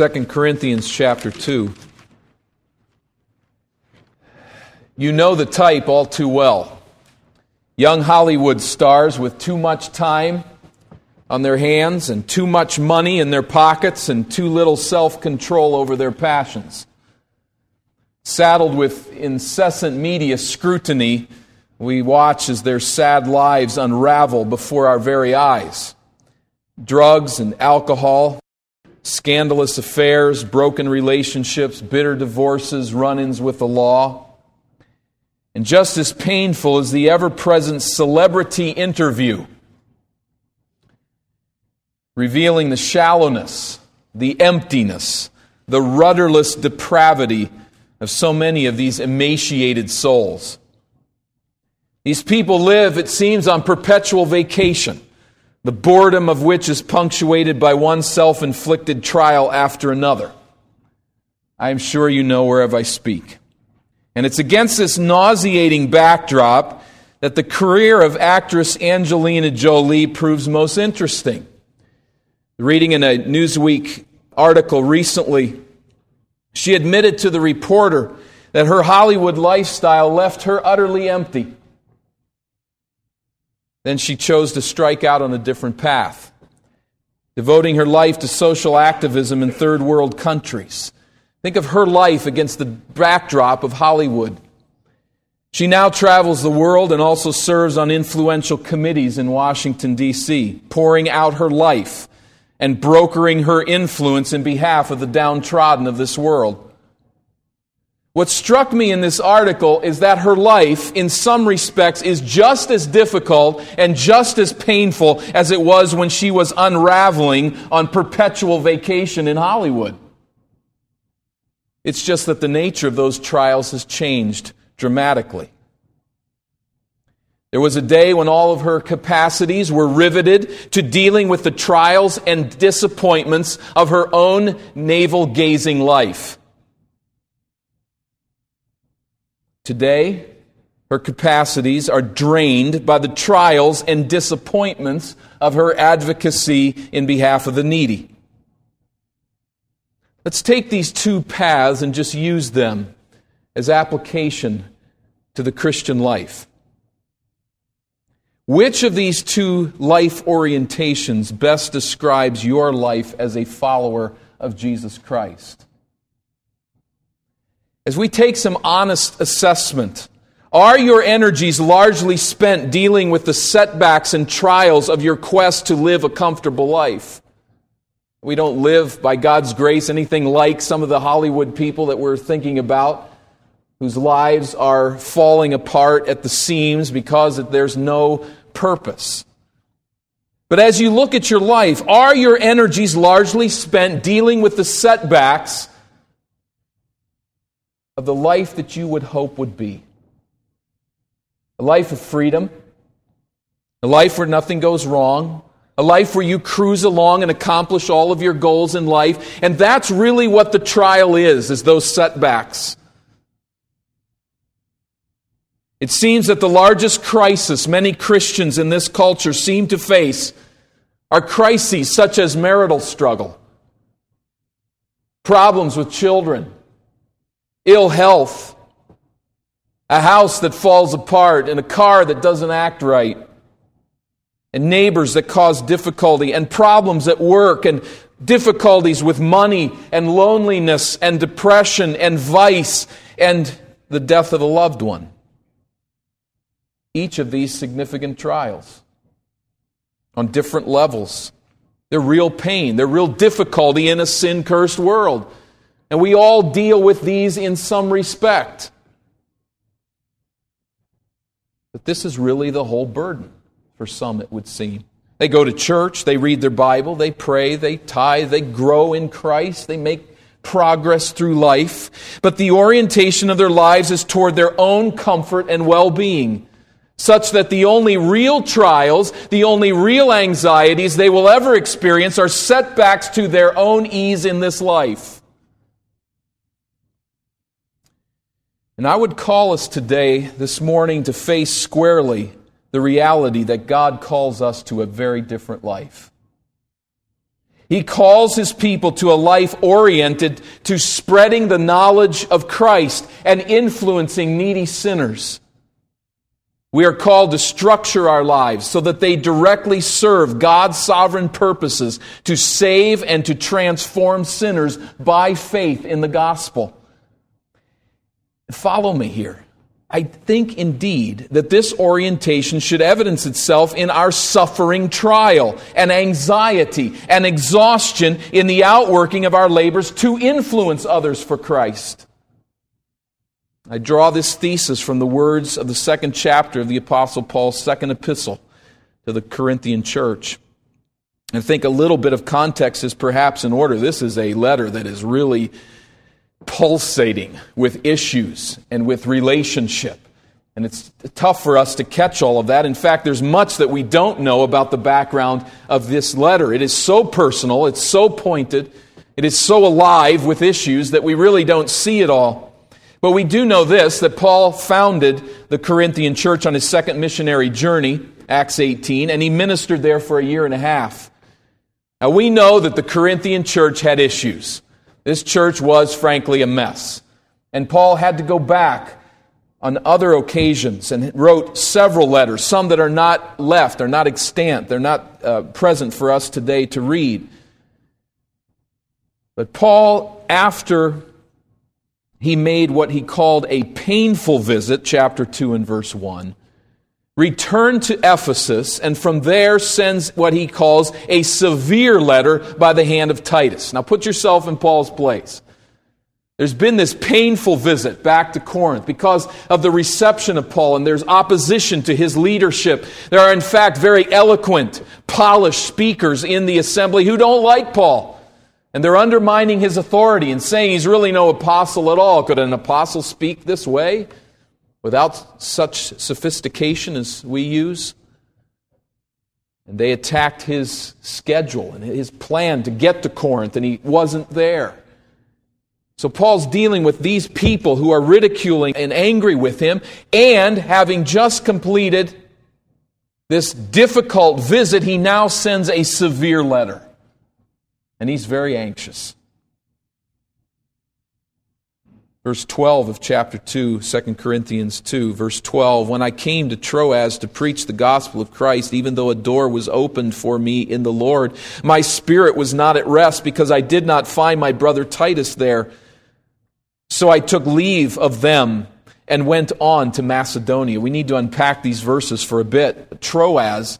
2 Corinthians chapter 2. You know the type all too well. Young Hollywood stars with too much time on their hands and too much money in their pockets and too little self control over their passions. Saddled with incessant media scrutiny, we watch as their sad lives unravel before our very eyes. Drugs and alcohol, scandalous affairs, broken relationships, bitter divorces, run ins with the law. And just as painful as the ever present celebrity interview, revealing the shallowness, the emptiness, the rudderless depravity of so many of these emaciated souls. These people live, it seems, on perpetual vacation the boredom of which is punctuated by one self inflicted trial after another. I am sure you know whereof I speak. And it's against this nauseating backdrop that the career of actress Angelina Jolie proves most interesting. Reading in a Newsweek article recently, she admitted to the reporter that her Hollywood lifestyle left her utterly empty. Then she chose to strike out on a different path, devoting her life to social activism in third world countries. Think of her life against the backdrop of Hollywood. She now travels the world and also serves on influential committees in Washington, D.C., pouring out her life and brokering her influence in behalf of the downtrodden of this world. What struck me in this article is that her life, in some respects, is just as difficult and just as painful as it was when she was unraveling on perpetual vacation in Hollywood. It's just that the nature of those trials has changed dramatically. There was a day when all of her capacities were riveted to dealing with the trials and disappointments of her own navel gazing life. Today, her capacities are drained by the trials and disappointments of her advocacy in behalf of the needy. Let's take these two paths and just use them as application to the Christian life. Which of these two life orientations best describes your life as a follower of Jesus Christ? As we take some honest assessment, are your energies largely spent dealing with the setbacks and trials of your quest to live a comfortable life? We don't live, by God's grace, anything like some of the Hollywood people that we're thinking about, whose lives are falling apart at the seams because there's no purpose. But as you look at your life, are your energies largely spent dealing with the setbacks of the life that you would hope would be a life of freedom, a life where nothing goes wrong, a life where you cruise along and accomplish all of your goals in life. And that's really what the trial is, is those setbacks. It seems that the largest crisis many Christians in this culture seem to face are crises such as marital struggle, problems with children, ill health, a house that falls apart, and a car that doesn't act right, and neighbors that cause difficulty, and problems at work, and difficulties with money, and loneliness, and depression, and vice, and the death of a loved one. Each of these significant trials on different levels. They're real pain, they're real difficulty in a sin cursed world. And we all deal with these in some respect. But this is really the whole burden for some, it would seem. They go to church, they read their Bible, they pray, they tithe, they grow in Christ, they make progress through life. But the orientation of their lives is toward their own comfort and well being, such that the only real trials, the only real anxieties they will ever experience are setbacks to their own ease in this life. And I would call us today, this morning, to face squarely the reality that God calls us to a very different life. He calls his people to a life oriented to spreading the knowledge of Christ and influencing needy sinners. We are called to structure our lives so that they directly serve God's sovereign purposes to save and to transform sinners by faith in the gospel. Follow me here. I think indeed that this orientation should evidence itself in our suffering trial and anxiety and exhaustion in the outworking of our labors to influence others for Christ. I draw this thesis from the words of the second chapter of the Apostle Paul's second epistle to the Corinthian church. I think a little bit of context is perhaps in order. This is a letter that is really pulsating with issues and with relationship. And it's tough for us to catch all of that. In fact, there's much that we don't know about the background of this letter. It is so personal, it's so pointed, it is so alive with issues that we really don't see it all. But we do know this that Paul founded the Corinthian church on his second missionary journey, Acts 18, and he ministered there for a year and a half. Now we know that the Corinthian church had issues. This church was, frankly, a mess. And Paul had to go back on other occasions and wrote several letters, some that are not left, are not extant, they're not uh, present for us today to read. But Paul, after he made what he called a painful visit, chapter 2 and verse 1. Returned to Ephesus, and from there sends what he calls a severe letter by the hand of Titus. Now put yourself in Paul's place. There's been this painful visit back to Corinth because of the reception of Paul, and there's opposition to his leadership. There are, in fact, very eloquent, polished speakers in the assembly who don't like Paul. And they're undermining his authority and saying he's really no apostle at all. Could an apostle speak this way without such sophistication as we use? And they attacked his schedule and his plan to get to Corinth, and he wasn't there. So Paul's dealing with these people who are ridiculing and angry with him, and having just completed this difficult visit, he now sends a severe letter and he's very anxious. Verse 12 of chapter 2, 2 Corinthians 2, verse 12. When I came to Troas to preach the gospel of Christ, even though a door was opened for me in the Lord, my spirit was not at rest because I did not find my brother Titus there. So I took leave of them and went on to Macedonia. We need to unpack these verses for a bit. Troas,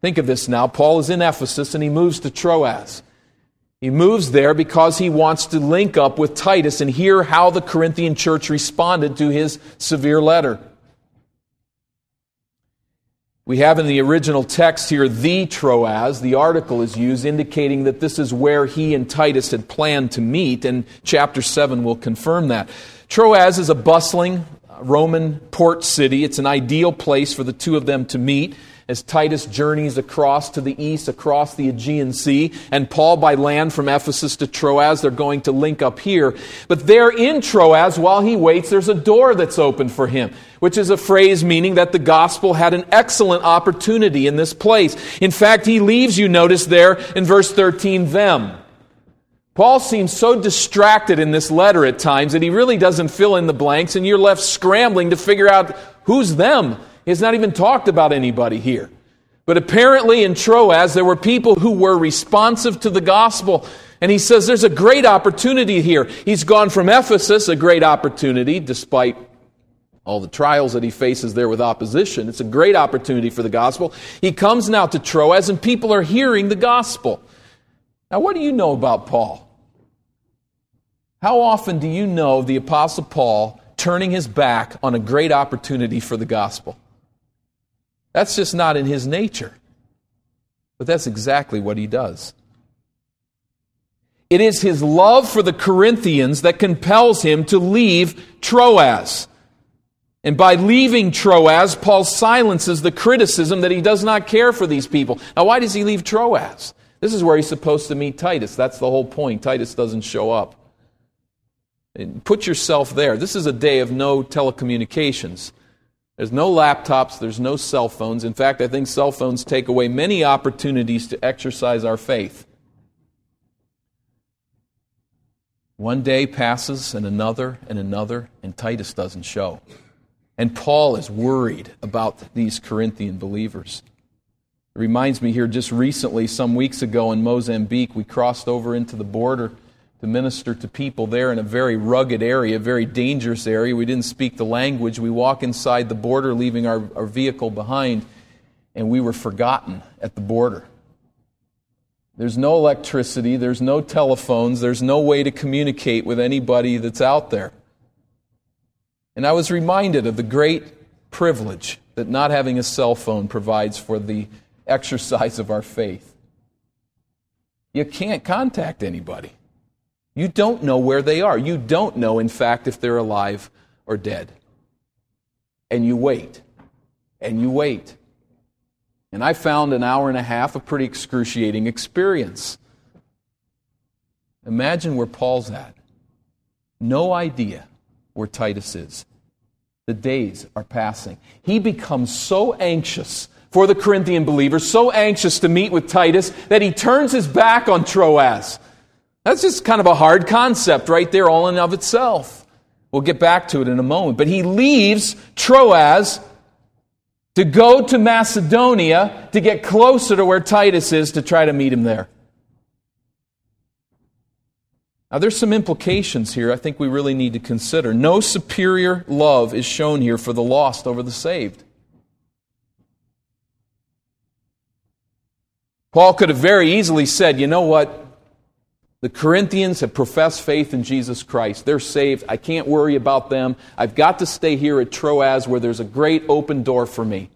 think of this now. Paul is in Ephesus and he moves to Troas. He moves there because he wants to link up with Titus and hear how the Corinthian church responded to his severe letter. We have in the original text here the Troas. The article is used indicating that this is where he and Titus had planned to meet, and chapter 7 will confirm that. Troas is a bustling Roman port city. It's an ideal place for the two of them to meet as Titus journeys across to the east, across the Aegean Sea, and Paul by land from Ephesus to Troas. They're going to link up here. But there in Troas, while he waits, there's a door that's open for him, which is a phrase meaning that the gospel had an excellent opportunity in this place. In fact, he leaves, you notice there in verse 13, them. Paul seems so distracted in this letter at times that he really doesn't fill in the blanks, and you're left scrambling to figure out who's them. He's not even talked about anybody here. But apparently in Troas, there were people who were responsive to the gospel. And he says there's a great opportunity here. He's gone from Ephesus, a great opportunity, despite all the trials that he faces there with opposition. It's a great opportunity for the gospel. He comes now to Troas, and people are hearing the gospel. Now, what do you know about Paul? How often do you know the Apostle Paul turning his back on a great opportunity for the gospel? That's just not in his nature. But that's exactly what he does. It is his love for the Corinthians that compels him to leave Troas. And by leaving Troas, Paul silences the criticism that he does not care for these people. Now, why does he leave Troas? This is where he's supposed to meet Titus. That's the whole point. Titus doesn't show up. put yourself there. This is a day of no telecommunications. There's no laptops, there's no cell phones. In fact, I think cell phones take away many opportunities to exercise our faith. One day passes, and another, and another, and Titus doesn't show. And Paul is worried about these Corinthian believers. It reminds me here just recently, some weeks ago in Mozambique, we crossed over into the border to minister to people there in a very rugged area, a very dangerous area. We didn't speak the language. We walk inside the border, leaving our, our vehicle behind, and we were forgotten at the border. There's no electricity, there's no telephones, there's no way to communicate with anybody that's out there. And I was reminded of the great privilege that not having a cell phone provides for the exercise of our faith. You can't contact anybody. You don't know where they are. You don't know, in fact, if they're alive or dead. And you wait. And you wait. And I found an hour and a half a pretty excruciating experience. Imagine where Paul's at. No idea where Titus is. The days are passing. He becomes so anxious for the Corinthian believers, so anxious to meet with Titus, that he turns his back on Troas. That's just kind of a hard concept right there, all in of itself. We'll get back to it in a moment. But he leaves Troas to go to Macedonia to get closer to where Titus is to try to meet him there. Now, there's some implications here I think we really need to consider. No superior love is shown here for the lost over the saved. Paul could have very easily said, you know what? The Corinthians have professed faith in Jesus Christ. They're saved. I can't worry about them. I've got to stay here at Troas where there's a great open door for me.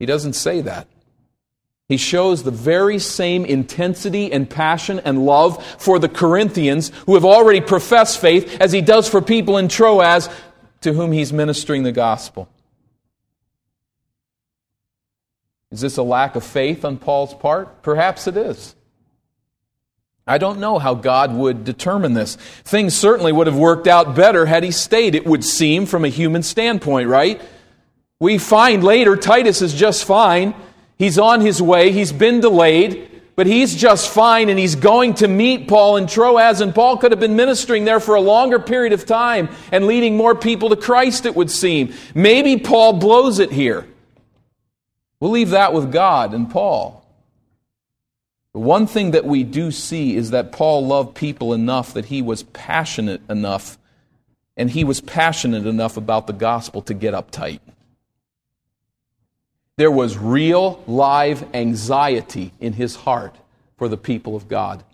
He doesn't say that. He shows the very same intensity and passion and love for the Corinthians who have already professed faith as he does for people in Troas to whom he's ministering the gospel. Is this a lack of faith on Paul's part? Perhaps it is. I don't know how God would determine this. Things certainly would have worked out better had he stayed, it would seem, from a human standpoint, right? We find later Titus is just fine. He's on his way, he's been delayed, but he's just fine and he's going to meet Paul in Troas, and Paul could have been ministering there for a longer period of time and leading more people to Christ, it would seem. Maybe Paul blows it here. We'll leave that with God and Paul. One thing that we do see is that Paul loved people enough that he was passionate enough, and he was passionate enough about the gospel to get uptight. There was real, live anxiety in his heart for the people of God.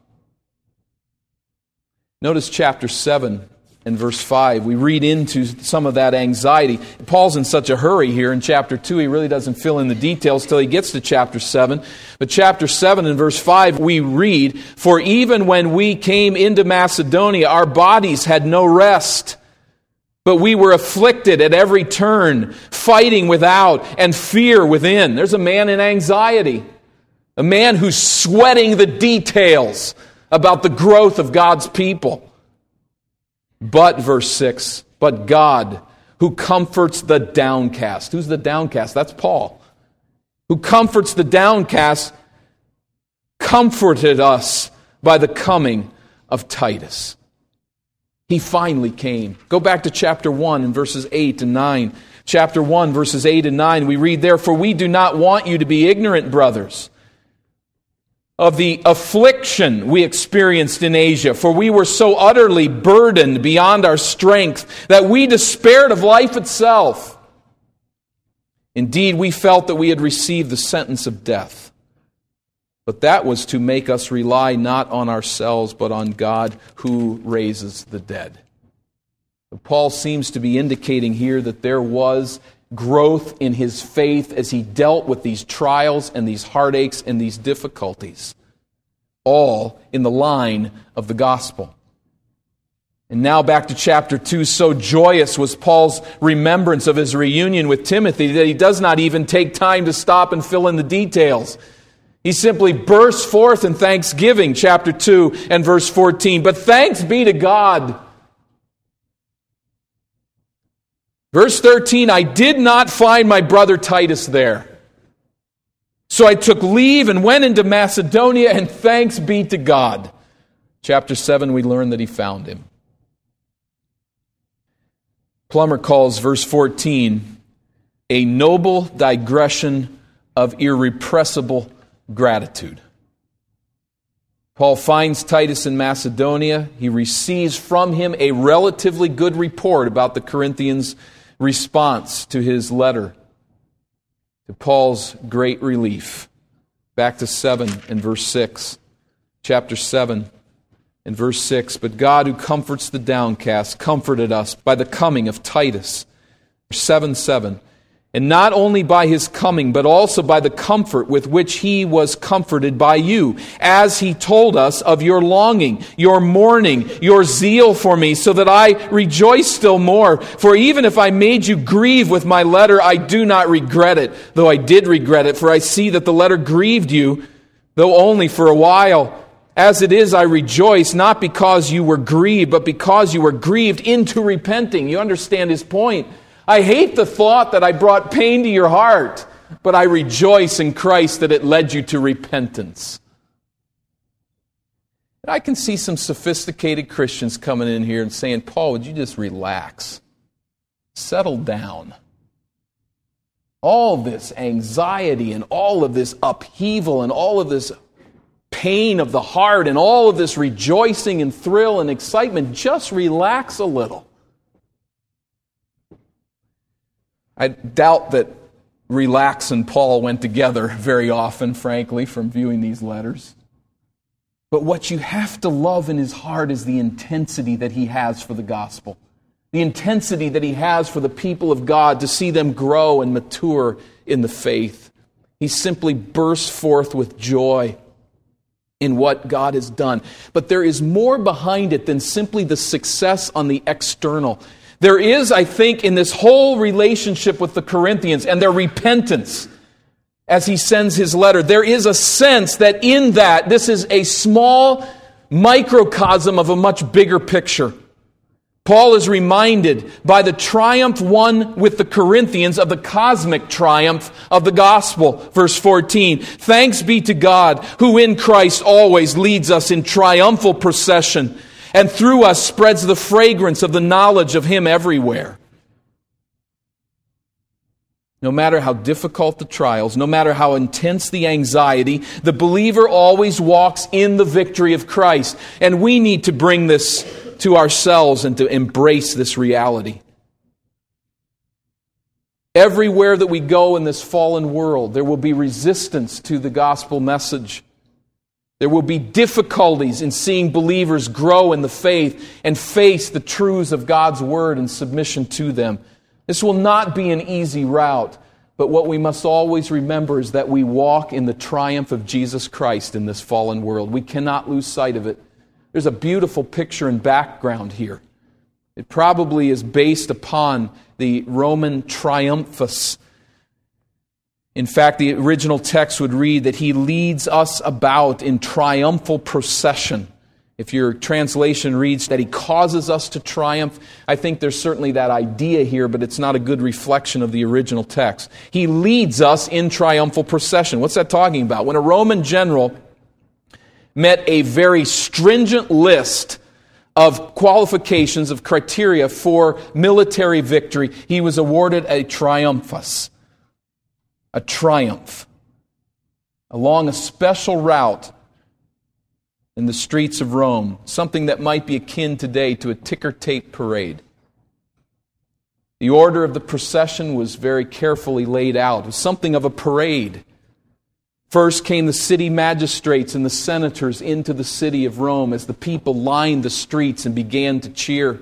Notice chapter 7 in verse 5. We read into some of that anxiety. Paul's in such a hurry here in chapter 2, he really doesn't fill in the details till he gets to chapter 7. But chapter 7 and verse 5, we read, For even when we came into Macedonia, our bodies had no rest. But we were afflicted at every turn, fighting without and fear within. There's a man in anxiety, a man who's sweating the details about the growth of God's people. But, verse 6, but God, who comforts the downcast. Who's the downcast? That's Paul. Who comforts the downcast, comforted us by the coming of Titus. He finally came. Go back to chapter 1 and verses 8 and 9. Chapter 1, verses 8 and 9, we read, Therefore, we do not want you to be ignorant, brothers of the affliction we experienced in Asia, for we were so utterly burdened beyond our strength that we despaired of life itself. Indeed, we felt that we had received the sentence of death. But that was to make us rely not on ourselves, but on God who raises the dead. Paul seems to be indicating here that there was growth in his faith as he dealt with these trials and these heartaches and these difficulties, all in the line of the gospel. And now back to chapter 2. So joyous was Paul's remembrance of his reunion with Timothy that he does not even take time to stop and fill in the details. He simply bursts forth in thanksgiving, chapter 2 and verse 14. But thanks be to God Verse 13 I did not find my brother Titus there. So I took leave and went into Macedonia, and thanks be to God. Chapter 7, we learn that he found him. Plummer calls verse 14 a noble digression of irrepressible gratitude. Paul finds Titus in Macedonia. He receives from him a relatively good report about the Corinthians' response to his letter. To Paul's great relief. Back to 7 and verse 6. Chapter 7 and verse 6. But God, who comforts the downcast, comforted us by the coming of Titus. 7 7 and not only by his coming, but also by the comfort with which he was comforted by you, as he told us of your longing, your mourning, your zeal for me, so that I rejoice still more. For even if I made you grieve with my letter, I do not regret it, though I did regret it, for I see that the letter grieved you, though only for a while. As it is, I rejoice, not because you were grieved, but because you were grieved into repenting. You understand his point. I hate the thought that I brought pain to your heart, but I rejoice in Christ that it led you to repentance. I can see some sophisticated Christians coming in here and saying, Paul, would you just relax? Settle down. All this anxiety and all of this upheaval and all of this pain of the heart and all of this rejoicing and thrill and excitement, just relax a little. I doubt that relax and Paul went together very often, frankly, from viewing these letters. But what you have to love in his heart is the intensity that he has for the gospel, the intensity that he has for the people of God to see them grow and mature in the faith. He simply bursts forth with joy in what God has done. But there is more behind it than simply the success on the external. There is, I think, in this whole relationship with the Corinthians and their repentance as he sends his letter, there is a sense that in that, this is a small microcosm of a much bigger picture. Paul is reminded by the triumph won with the Corinthians of the cosmic triumph of the gospel. Verse 14. Thanks be to God who in Christ always leads us in triumphal procession and through us spreads the fragrance of the knowledge of Him everywhere. No matter how difficult the trials, no matter how intense the anxiety, the believer always walks in the victory of Christ. And we need to bring this to ourselves and to embrace this reality. Everywhere that we go in this fallen world, there will be resistance to the gospel message. There will be difficulties in seeing believers grow in the faith and face the truths of God's word and submission to them. This will not be an easy route, but what we must always remember is that we walk in the triumph of Jesus Christ in this fallen world. We cannot lose sight of it. There's a beautiful picture and background here. It probably is based upon the Roman triumphus in fact, the original text would read that he leads us about in triumphal procession. If your translation reads that he causes us to triumph, I think there's certainly that idea here, but it's not a good reflection of the original text. He leads us in triumphal procession. What's that talking about? When a Roman general met a very stringent list of qualifications, of criteria for military victory, he was awarded a triumphus a triumph along a special route in the streets of Rome, something that might be akin today to a ticker tape parade. The order of the procession was very carefully laid out. It was something of a parade. First came the city magistrates and the senators into the city of Rome as the people lined the streets and began to cheer.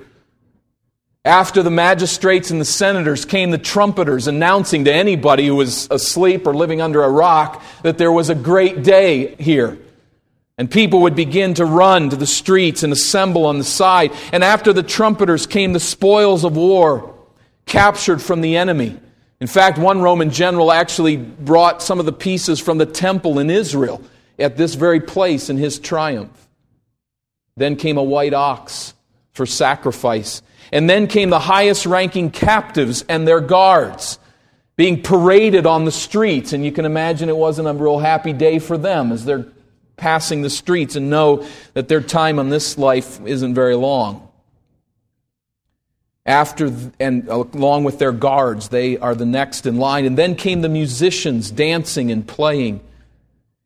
After the magistrates and the senators came the trumpeters announcing to anybody who was asleep or living under a rock that there was a great day here. And people would begin to run to the streets and assemble on the side. And after the trumpeters came the spoils of war captured from the enemy. In fact, one Roman general actually brought some of the pieces from the temple in Israel at this very place in his triumph. Then came a white ox for sacrifice. And then came the highest ranking captives and their guards being paraded on the streets. And you can imagine it wasn't a real happy day for them as they're passing the streets and know that their time on this life isn't very long. After, and along with their guards, they are the next in line. And then came the musicians dancing and playing.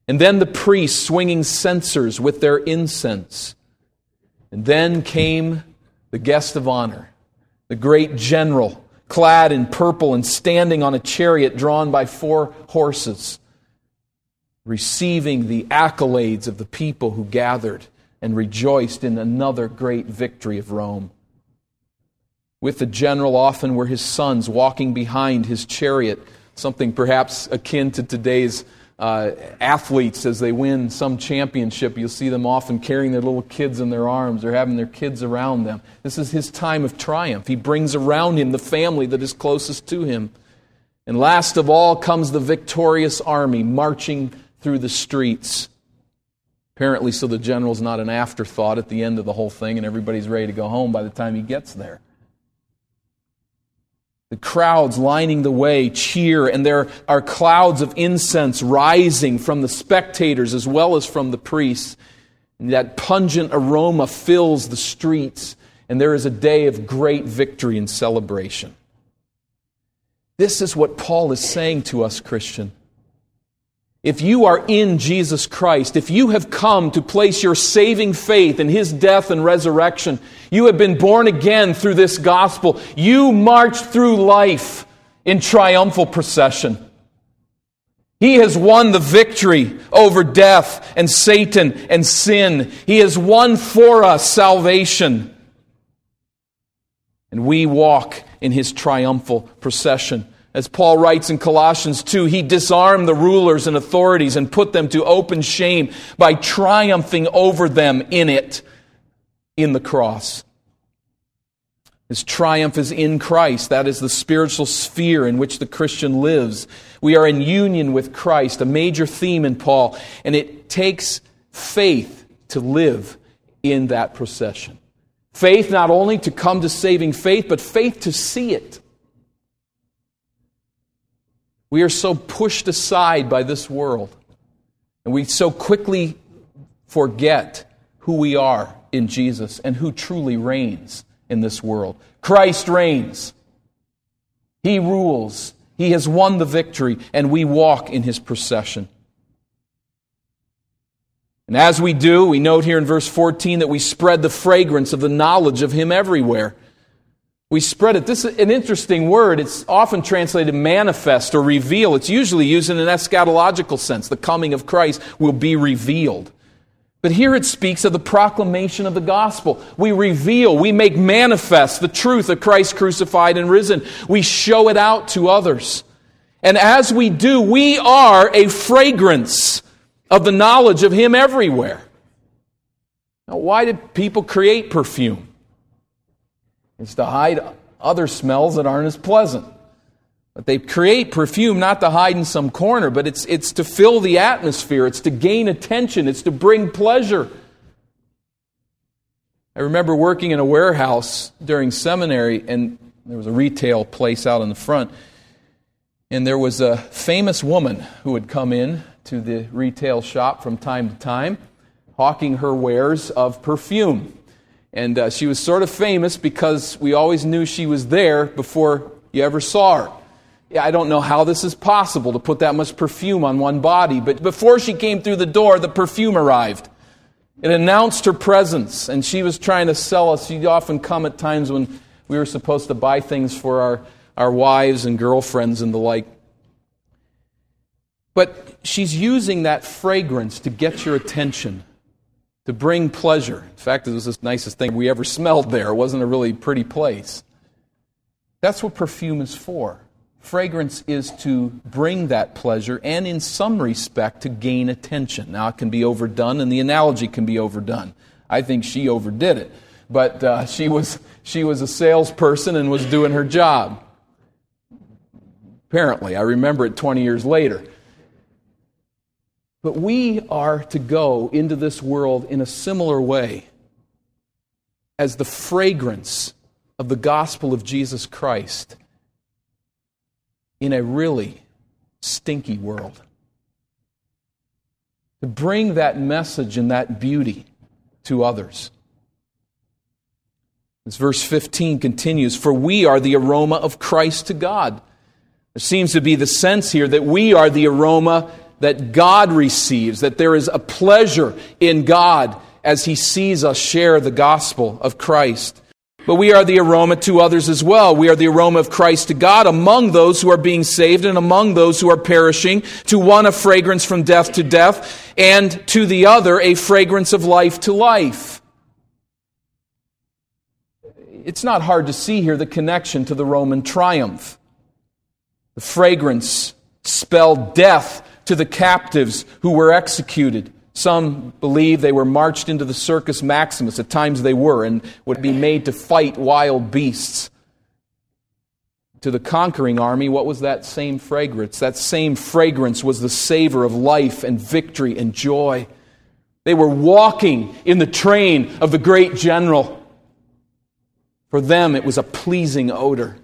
And then the priests swinging censers with their incense. And then came the guest of honor, the great general, clad in purple and standing on a chariot drawn by four horses, receiving the accolades of the people who gathered and rejoiced in another great victory of Rome. With the general often were his sons walking behind his chariot, something perhaps akin to today's uh, athletes as they win some championship. You'll see them often carrying their little kids in their arms or having their kids around them. This is his time of triumph. He brings around him the family that is closest to him. And last of all comes the victorious army marching through the streets. Apparently, so the general's not an afterthought at the end of the whole thing and everybody's ready to go home by the time he gets there. The crowds lining the way cheer, and there are clouds of incense rising from the spectators as well as from the priests. And that pungent aroma fills the streets, and there is a day of great victory and celebration. This is what Paul is saying to us, Christian. If you are in Jesus Christ, if you have come to place your saving faith in His death and resurrection, you have been born again through this gospel, you march through life in triumphal procession. He has won the victory over death and Satan and sin. He has won for us salvation. And we walk in His triumphal procession. As Paul writes in Colossians 2, he disarmed the rulers and authorities and put them to open shame by triumphing over them in it, in the cross. His triumph is in Christ. That is the spiritual sphere in which the Christian lives. We are in union with Christ, a major theme in Paul, and it takes faith to live in that procession. Faith not only to come to saving faith, but faith to see it. We are so pushed aside by this world, and we so quickly forget who we are in Jesus and who truly reigns in this world. Christ reigns, He rules, He has won the victory, and we walk in His procession. And as we do, we note here in verse 14 that we spread the fragrance of the knowledge of Him everywhere. We spread it. This is an interesting word. It's often translated manifest or reveal. It's usually used in an eschatological sense. The coming of Christ will be revealed. But here it speaks of the proclamation of the gospel. We reveal, we make manifest the truth of Christ crucified and risen. We show it out to others. And as we do, we are a fragrance of the knowledge of Him everywhere. Now, why did people create perfume? It's to hide other smells that aren't as pleasant. But they create perfume not to hide in some corner, but it's, it's to fill the atmosphere, it's to gain attention, it's to bring pleasure. I remember working in a warehouse during seminary, and there was a retail place out in the front. And there was a famous woman who would come in to the retail shop from time to time, hawking her wares of perfume. And uh, she was sort of famous because we always knew she was there before you ever saw her. I don't know how this is possible to put that much perfume on one body, but before she came through the door, the perfume arrived. It announced her presence, and she was trying to sell us. She'd often come at times when we were supposed to buy things for our, our wives and girlfriends and the like. But she's using that fragrance to get your attention to bring pleasure. In fact, it was the nicest thing we ever smelled there. It wasn't a really pretty place. That's what perfume is for. Fragrance is to bring that pleasure and, in some respect, to gain attention. Now, it can be overdone, and the analogy can be overdone. I think she overdid it. But uh, she, was, she was a salesperson and was doing her job. Apparently, I remember it 20 years later. But we are to go into this world in a similar way as the fragrance of the gospel of Jesus Christ in a really stinky world. to bring that message and that beauty to others. As verse 15 continues, for we are the aroma of Christ to God. There seems to be the sense here that we are the aroma that God receives, that there is a pleasure in God as He sees us share the gospel of Christ. But we are the aroma to others as well. We are the aroma of Christ to God among those who are being saved and among those who are perishing. To one, a fragrance from death to death, and to the other, a fragrance of life to life. It's not hard to see here the connection to the Roman triumph. The fragrance spelled death to the captives who were executed. Some believe they were marched into the Circus Maximus. At times they were, and would be made to fight wild beasts. To the conquering army, what was that same fragrance? That same fragrance was the savor of life and victory and joy. They were walking in the train of the great general. For them, it was a pleasing odor.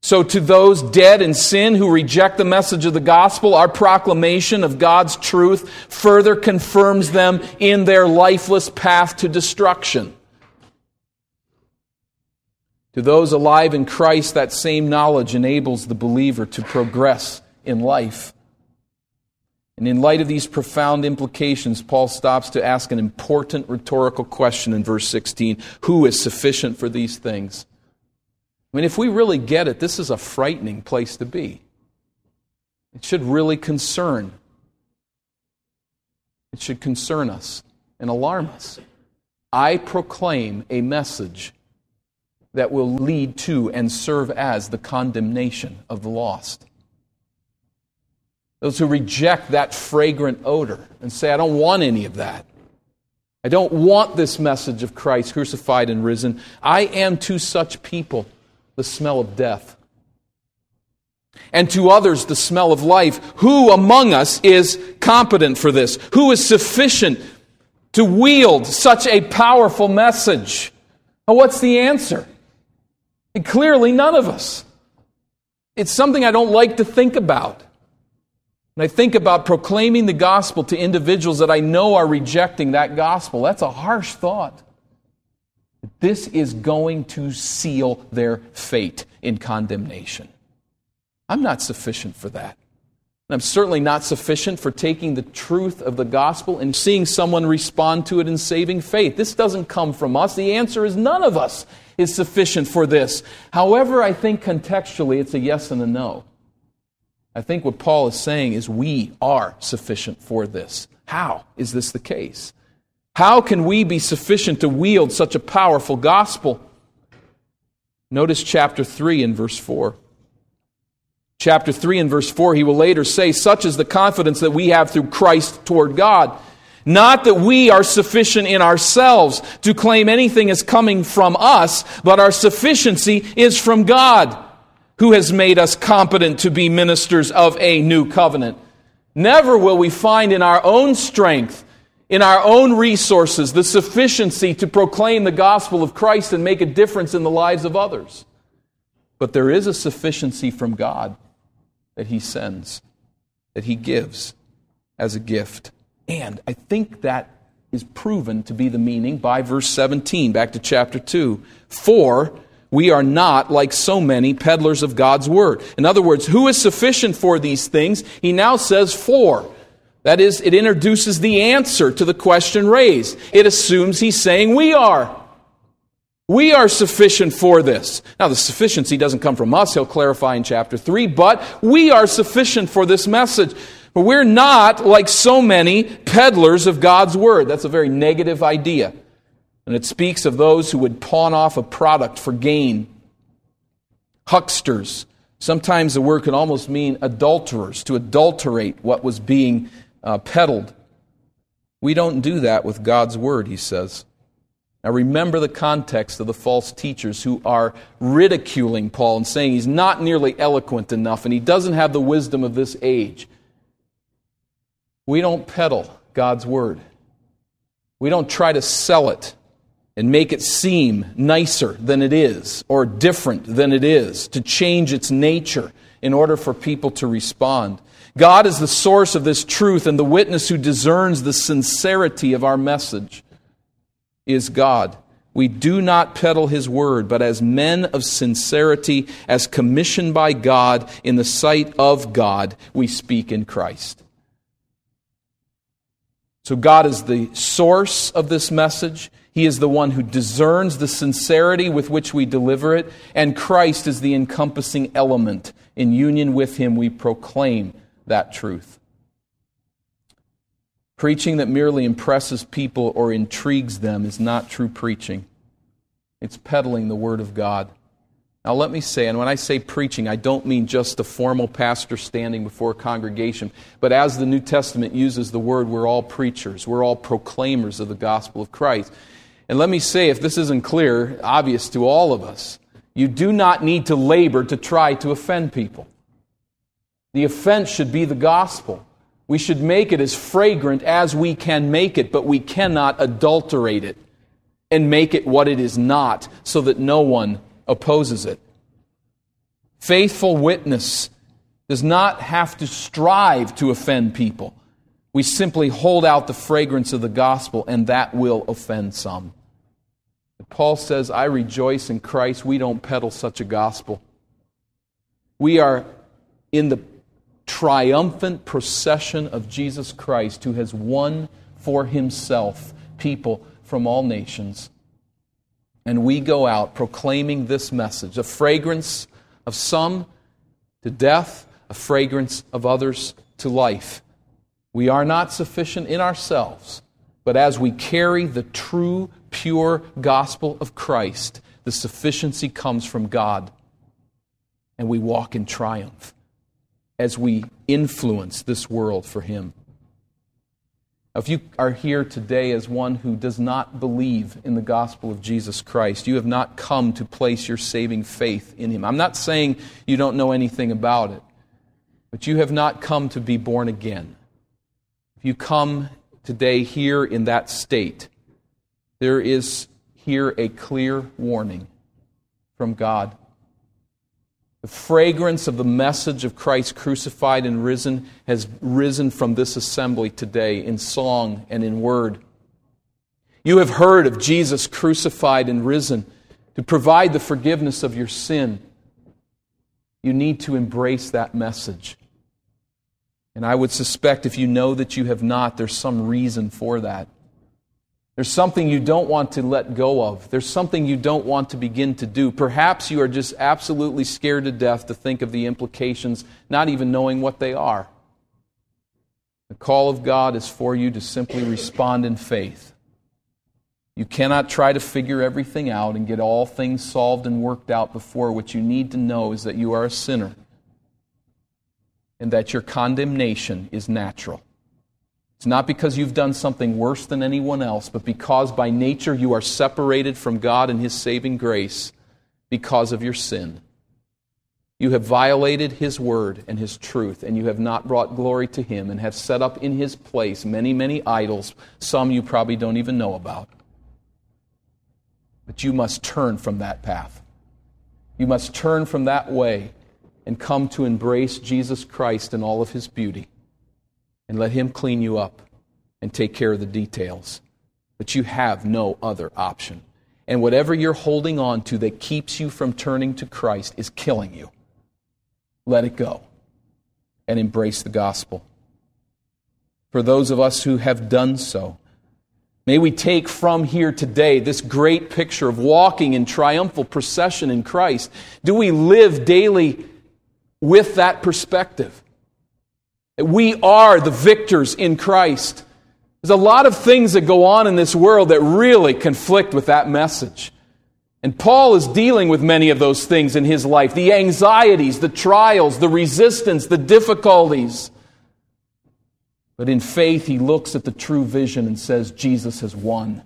So, to those dead in sin who reject the message of the gospel, our proclamation of God's truth further confirms them in their lifeless path to destruction. To those alive in Christ, that same knowledge enables the believer to progress in life. And in light of these profound implications, Paul stops to ask an important rhetorical question in verse 16 Who is sufficient for these things? I mean, if we really get it, this is a frightening place to be. It should really concern. It should concern us and alarm us. I proclaim a message that will lead to and serve as the condemnation of the lost. Those who reject that fragrant odor and say, I don't want any of that. I don't want this message of Christ crucified and risen. I am to such people the smell of death. And to others, the smell of life. Who among us is competent for this? Who is sufficient to wield such a powerful message? Well, what's the answer? And clearly, none of us. It's something I don't like to think about. And I think about proclaiming the gospel to individuals that I know are rejecting that gospel. That's a harsh thought. This is going to seal their fate in condemnation. I'm not sufficient for that. And I'm certainly not sufficient for taking the truth of the gospel and seeing someone respond to it in saving faith. This doesn't come from us. The answer is none of us is sufficient for this. However, I think contextually it's a yes and a no. I think what Paul is saying is we are sufficient for this. How is this the case? How can we be sufficient to wield such a powerful gospel? Notice chapter 3 and verse 4. Chapter 3 and verse 4, he will later say, Such is the confidence that we have through Christ toward God. Not that we are sufficient in ourselves to claim anything as coming from us, but our sufficiency is from God, who has made us competent to be ministers of a new covenant. Never will we find in our own strength in our own resources the sufficiency to proclaim the gospel of Christ and make a difference in the lives of others. But there is a sufficiency from God that He sends, that He gives as a gift. And I think that is proven to be the meaning by verse 17, back to chapter 2. For we are not like so many peddlers of God's word. In other words, who is sufficient for these things? He now says, for. That is, it introduces the answer to the question raised. It assumes he's saying we are. We are sufficient for this. Now, the sufficiency doesn't come from us, he'll clarify in chapter 3, but we are sufficient for this message. But we're not like so many peddlers of God's word. That's a very negative idea. And it speaks of those who would pawn off a product for gain. Hucksters. Sometimes the word can almost mean adulterers, to adulterate what was being uh, peddled. We don't do that with God's word, he says. Now remember the context of the false teachers who are ridiculing Paul and saying he's not nearly eloquent enough and he doesn't have the wisdom of this age. We don't peddle God's word. We don't try to sell it and make it seem nicer than it is or different than it is, to change its nature in order for people to respond. God is the source of this truth, and the witness who discerns the sincerity of our message is God. We do not peddle his word, but as men of sincerity, as commissioned by God in the sight of God, we speak in Christ. So God is the source of this message. He is the one who discerns the sincerity with which we deliver it, and Christ is the encompassing element. In union with him, we proclaim that truth. Preaching that merely impresses people or intrigues them is not true preaching. It's peddling the Word of God. Now, let me say, and when I say preaching, I don't mean just a formal pastor standing before a congregation, but as the New Testament uses the word, we're all preachers. We're all proclaimers of the gospel of Christ. And let me say, if this isn't clear, obvious to all of us, you do not need to labor to try to offend people. The offense should be the gospel. We should make it as fragrant as we can make it, but we cannot adulterate it and make it what it is not so that no one opposes it. Faithful witness does not have to strive to offend people. We simply hold out the fragrance of the gospel, and that will offend some. Paul says, I rejoice in Christ. We don't peddle such a gospel. We are in the triumphant procession of Jesus Christ who has won for himself people from all nations. And we go out proclaiming this message a fragrance of some to death, a fragrance of others to life. We are not sufficient in ourselves, but as we carry the true, pure gospel of Christ, the sufficiency comes from God. And we walk in triumph as we influence this world for Him. If you are here today as one who does not believe in the gospel of Jesus Christ, you have not come to place your saving faith in Him. I'm not saying you don't know anything about it, but you have not come to be born again. If you come today here in that state, there is here a clear warning from God the fragrance of the message of Christ crucified and risen has risen from this assembly today in song and in word. You have heard of Jesus crucified and risen to provide the forgiveness of your sin. You need to embrace that message. And I would suspect if you know that you have not, there's some reason for that. There's something you don't want to let go of. There's something you don't want to begin to do. Perhaps you are just absolutely scared to death to think of the implications, not even knowing what they are. The call of God is for you to simply respond in faith. You cannot try to figure everything out and get all things solved and worked out before. What you need to know is that you are a sinner and that your condemnation is natural. It's not because you've done something worse than anyone else, but because by nature you are separated from God and His saving grace because of your sin. You have violated His word and His truth, and you have not brought glory to Him, and have set up in His place many, many idols, some you probably don't even know about. But you must turn from that path. You must turn from that way and come to embrace Jesus Christ in all of His beauty and let Him clean you up and take care of the details. But you have no other option. And whatever you're holding on to that keeps you from turning to Christ is killing you. Let it go and embrace the gospel. For those of us who have done so, may we take from here today this great picture of walking in triumphal procession in Christ. Do we live daily with that perspective? We are the victors in Christ. There's a lot of things that go on in this world that really conflict with that message. And Paul is dealing with many of those things in his life the anxieties, the trials, the resistance, the difficulties. But in faith, he looks at the true vision and says, Jesus has won.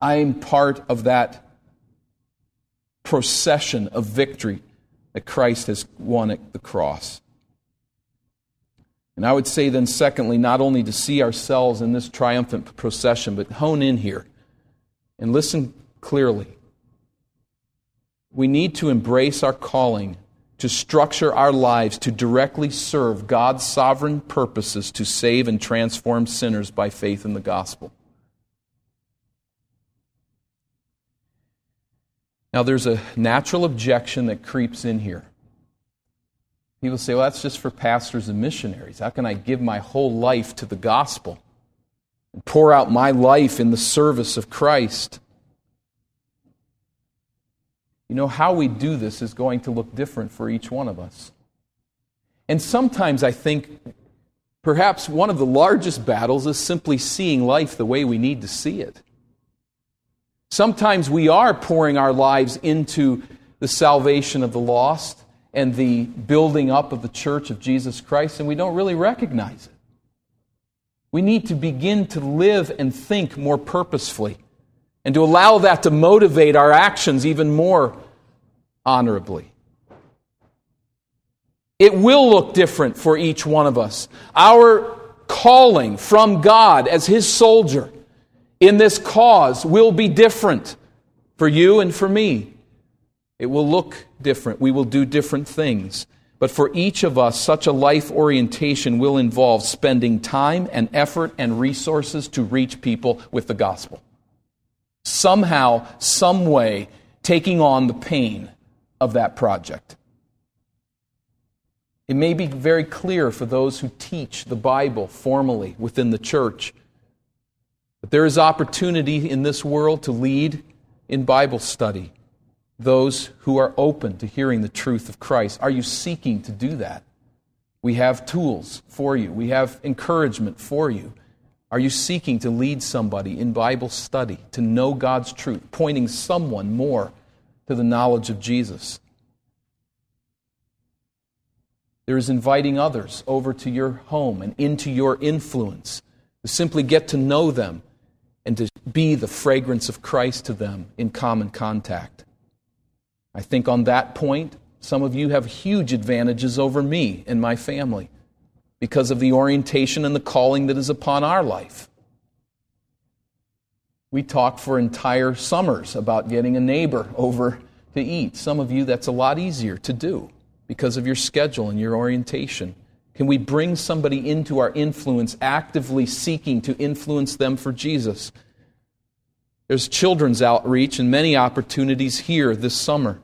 I am part of that procession of victory that Christ has won at the cross. And I would say then, secondly, not only to see ourselves in this triumphant procession, but hone in here and listen clearly. We need to embrace our calling to structure our lives to directly serve God's sovereign purposes to save and transform sinners by faith in the gospel. Now, there's a natural objection that creeps in here. People say, well, that's just for pastors and missionaries. How can I give my whole life to the gospel and pour out my life in the service of Christ? You know, how we do this is going to look different for each one of us. And sometimes I think perhaps one of the largest battles is simply seeing life the way we need to see it. Sometimes we are pouring our lives into the salvation of the lost and the building up of the church of Jesus Christ, and we don't really recognize it. We need to begin to live and think more purposefully and to allow that to motivate our actions even more honorably. It will look different for each one of us. Our calling from God as His soldier in this cause will be different for you and for me. It will look different. We will do different things. But for each of us, such a life orientation will involve spending time and effort and resources to reach people with the gospel. Somehow, some way, taking on the pain of that project. It may be very clear for those who teach the Bible formally within the church but there is opportunity in this world to lead in Bible study those who are open to hearing the truth of Christ. Are you seeking to do that? We have tools for you, we have encouragement for you. Are you seeking to lead somebody in Bible study, to know God's truth, pointing someone more to the knowledge of Jesus? There is inviting others over to your home and into your influence to simply get to know them and to be the fragrance of Christ to them in common contact. I think on that point, some of you have huge advantages over me and my family because of the orientation and the calling that is upon our life. We talk for entire summers about getting a neighbor over to eat. Some of you, that's a lot easier to do because of your schedule and your orientation. Can we bring somebody into our influence, actively seeking to influence them for Jesus? There's children's outreach and many opportunities here this summer.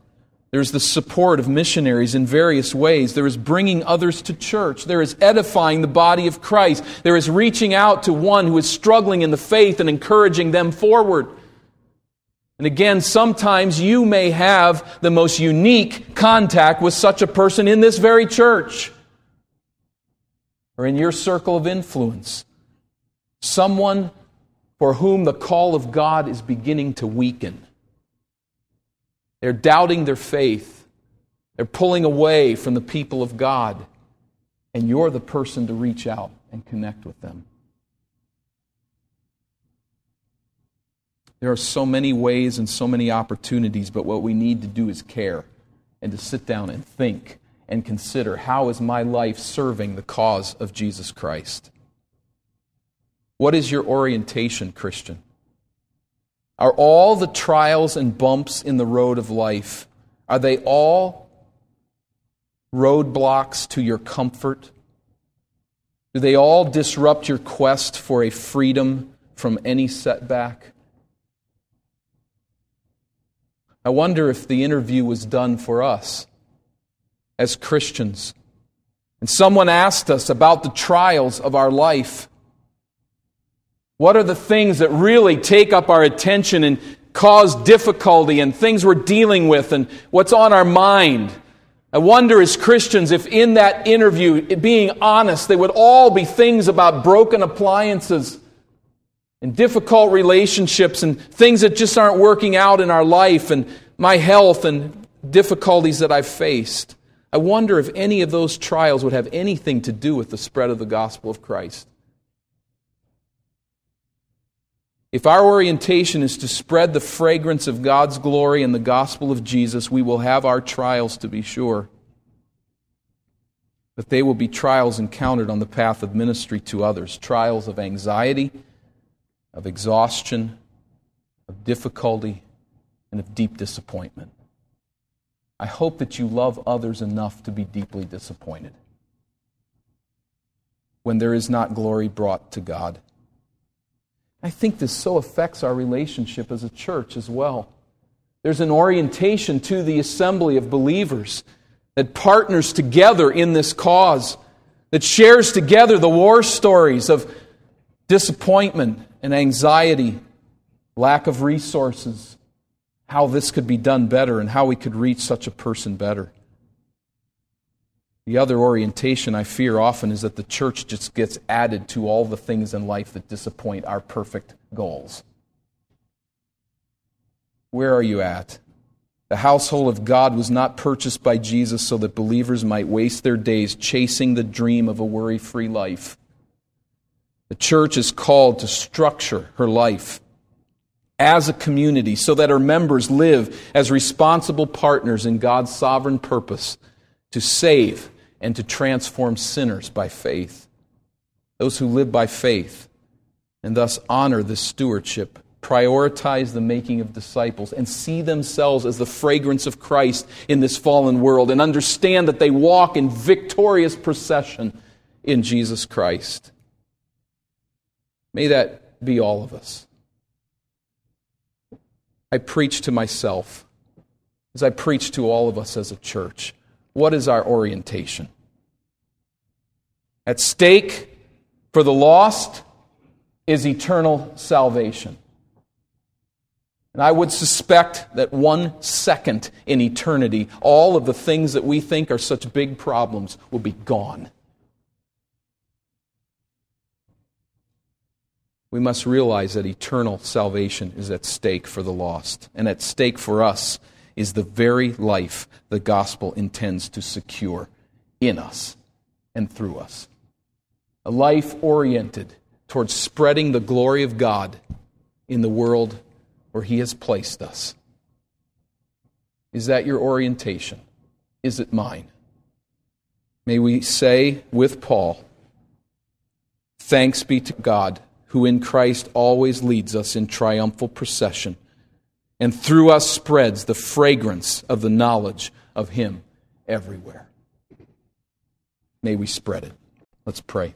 There's the support of missionaries in various ways. There is bringing others to church. There is edifying the body of Christ. There is reaching out to one who is struggling in the faith and encouraging them forward. And again, sometimes you may have the most unique contact with such a person in this very church or in your circle of influence. Someone for whom the call of God is beginning to weaken. They're doubting their faith. They're pulling away from the people of God. And you're the person to reach out and connect with them. There are so many ways and so many opportunities, but what we need to do is care and to sit down and think and consider how is my life serving the cause of Jesus Christ? What is your orientation, Christian? Are all the trials and bumps in the road of life, are they all roadblocks to your comfort? Do they all disrupt your quest for a freedom from any setback? I wonder if the interview was done for us as Christians. And someone asked us about the trials of our life. What are the things that really take up our attention and cause difficulty and things we're dealing with and what's on our mind? I wonder as Christians if in that interview, being honest, they would all be things about broken appliances and difficult relationships and things that just aren't working out in our life and my health and difficulties that I've faced. I wonder if any of those trials would have anything to do with the spread of the gospel of Christ. If our orientation is to spread the fragrance of God's glory and the gospel of Jesus, we will have our trials to be sure. But they will be trials encountered on the path of ministry to others trials of anxiety, of exhaustion, of difficulty, and of deep disappointment. I hope that you love others enough to be deeply disappointed when there is not glory brought to God. I think this so affects our relationship as a church as well. There's an orientation to the assembly of believers that partners together in this cause, that shares together the war stories of disappointment and anxiety, lack of resources, how this could be done better, and how we could reach such a person better. The other orientation I fear often is that the church just gets added to all the things in life that disappoint our perfect goals. Where are you at? The household of God was not purchased by Jesus so that believers might waste their days chasing the dream of a worry free life. The church is called to structure her life as a community so that her members live as responsible partners in God's sovereign purpose to save and to transform sinners by faith. Those who live by faith and thus honor this stewardship prioritize the making of disciples and see themselves as the fragrance of Christ in this fallen world and understand that they walk in victorious procession in Jesus Christ. May that be all of us. I preach to myself as I preach to all of us as a church. What is our orientation? At stake for the lost is eternal salvation. And I would suspect that one second in eternity, all of the things that we think are such big problems will be gone. We must realize that eternal salvation is at stake for the lost. And at stake for us is the very life the gospel intends to secure in us and through us. A life oriented towards spreading the glory of God in the world where He has placed us. Is that your orientation? Is it mine? May we say with Paul, Thanks be to God, who in Christ always leads us in triumphal procession, and through us spreads the fragrance of the knowledge of Him everywhere. May we spread it. Let's pray.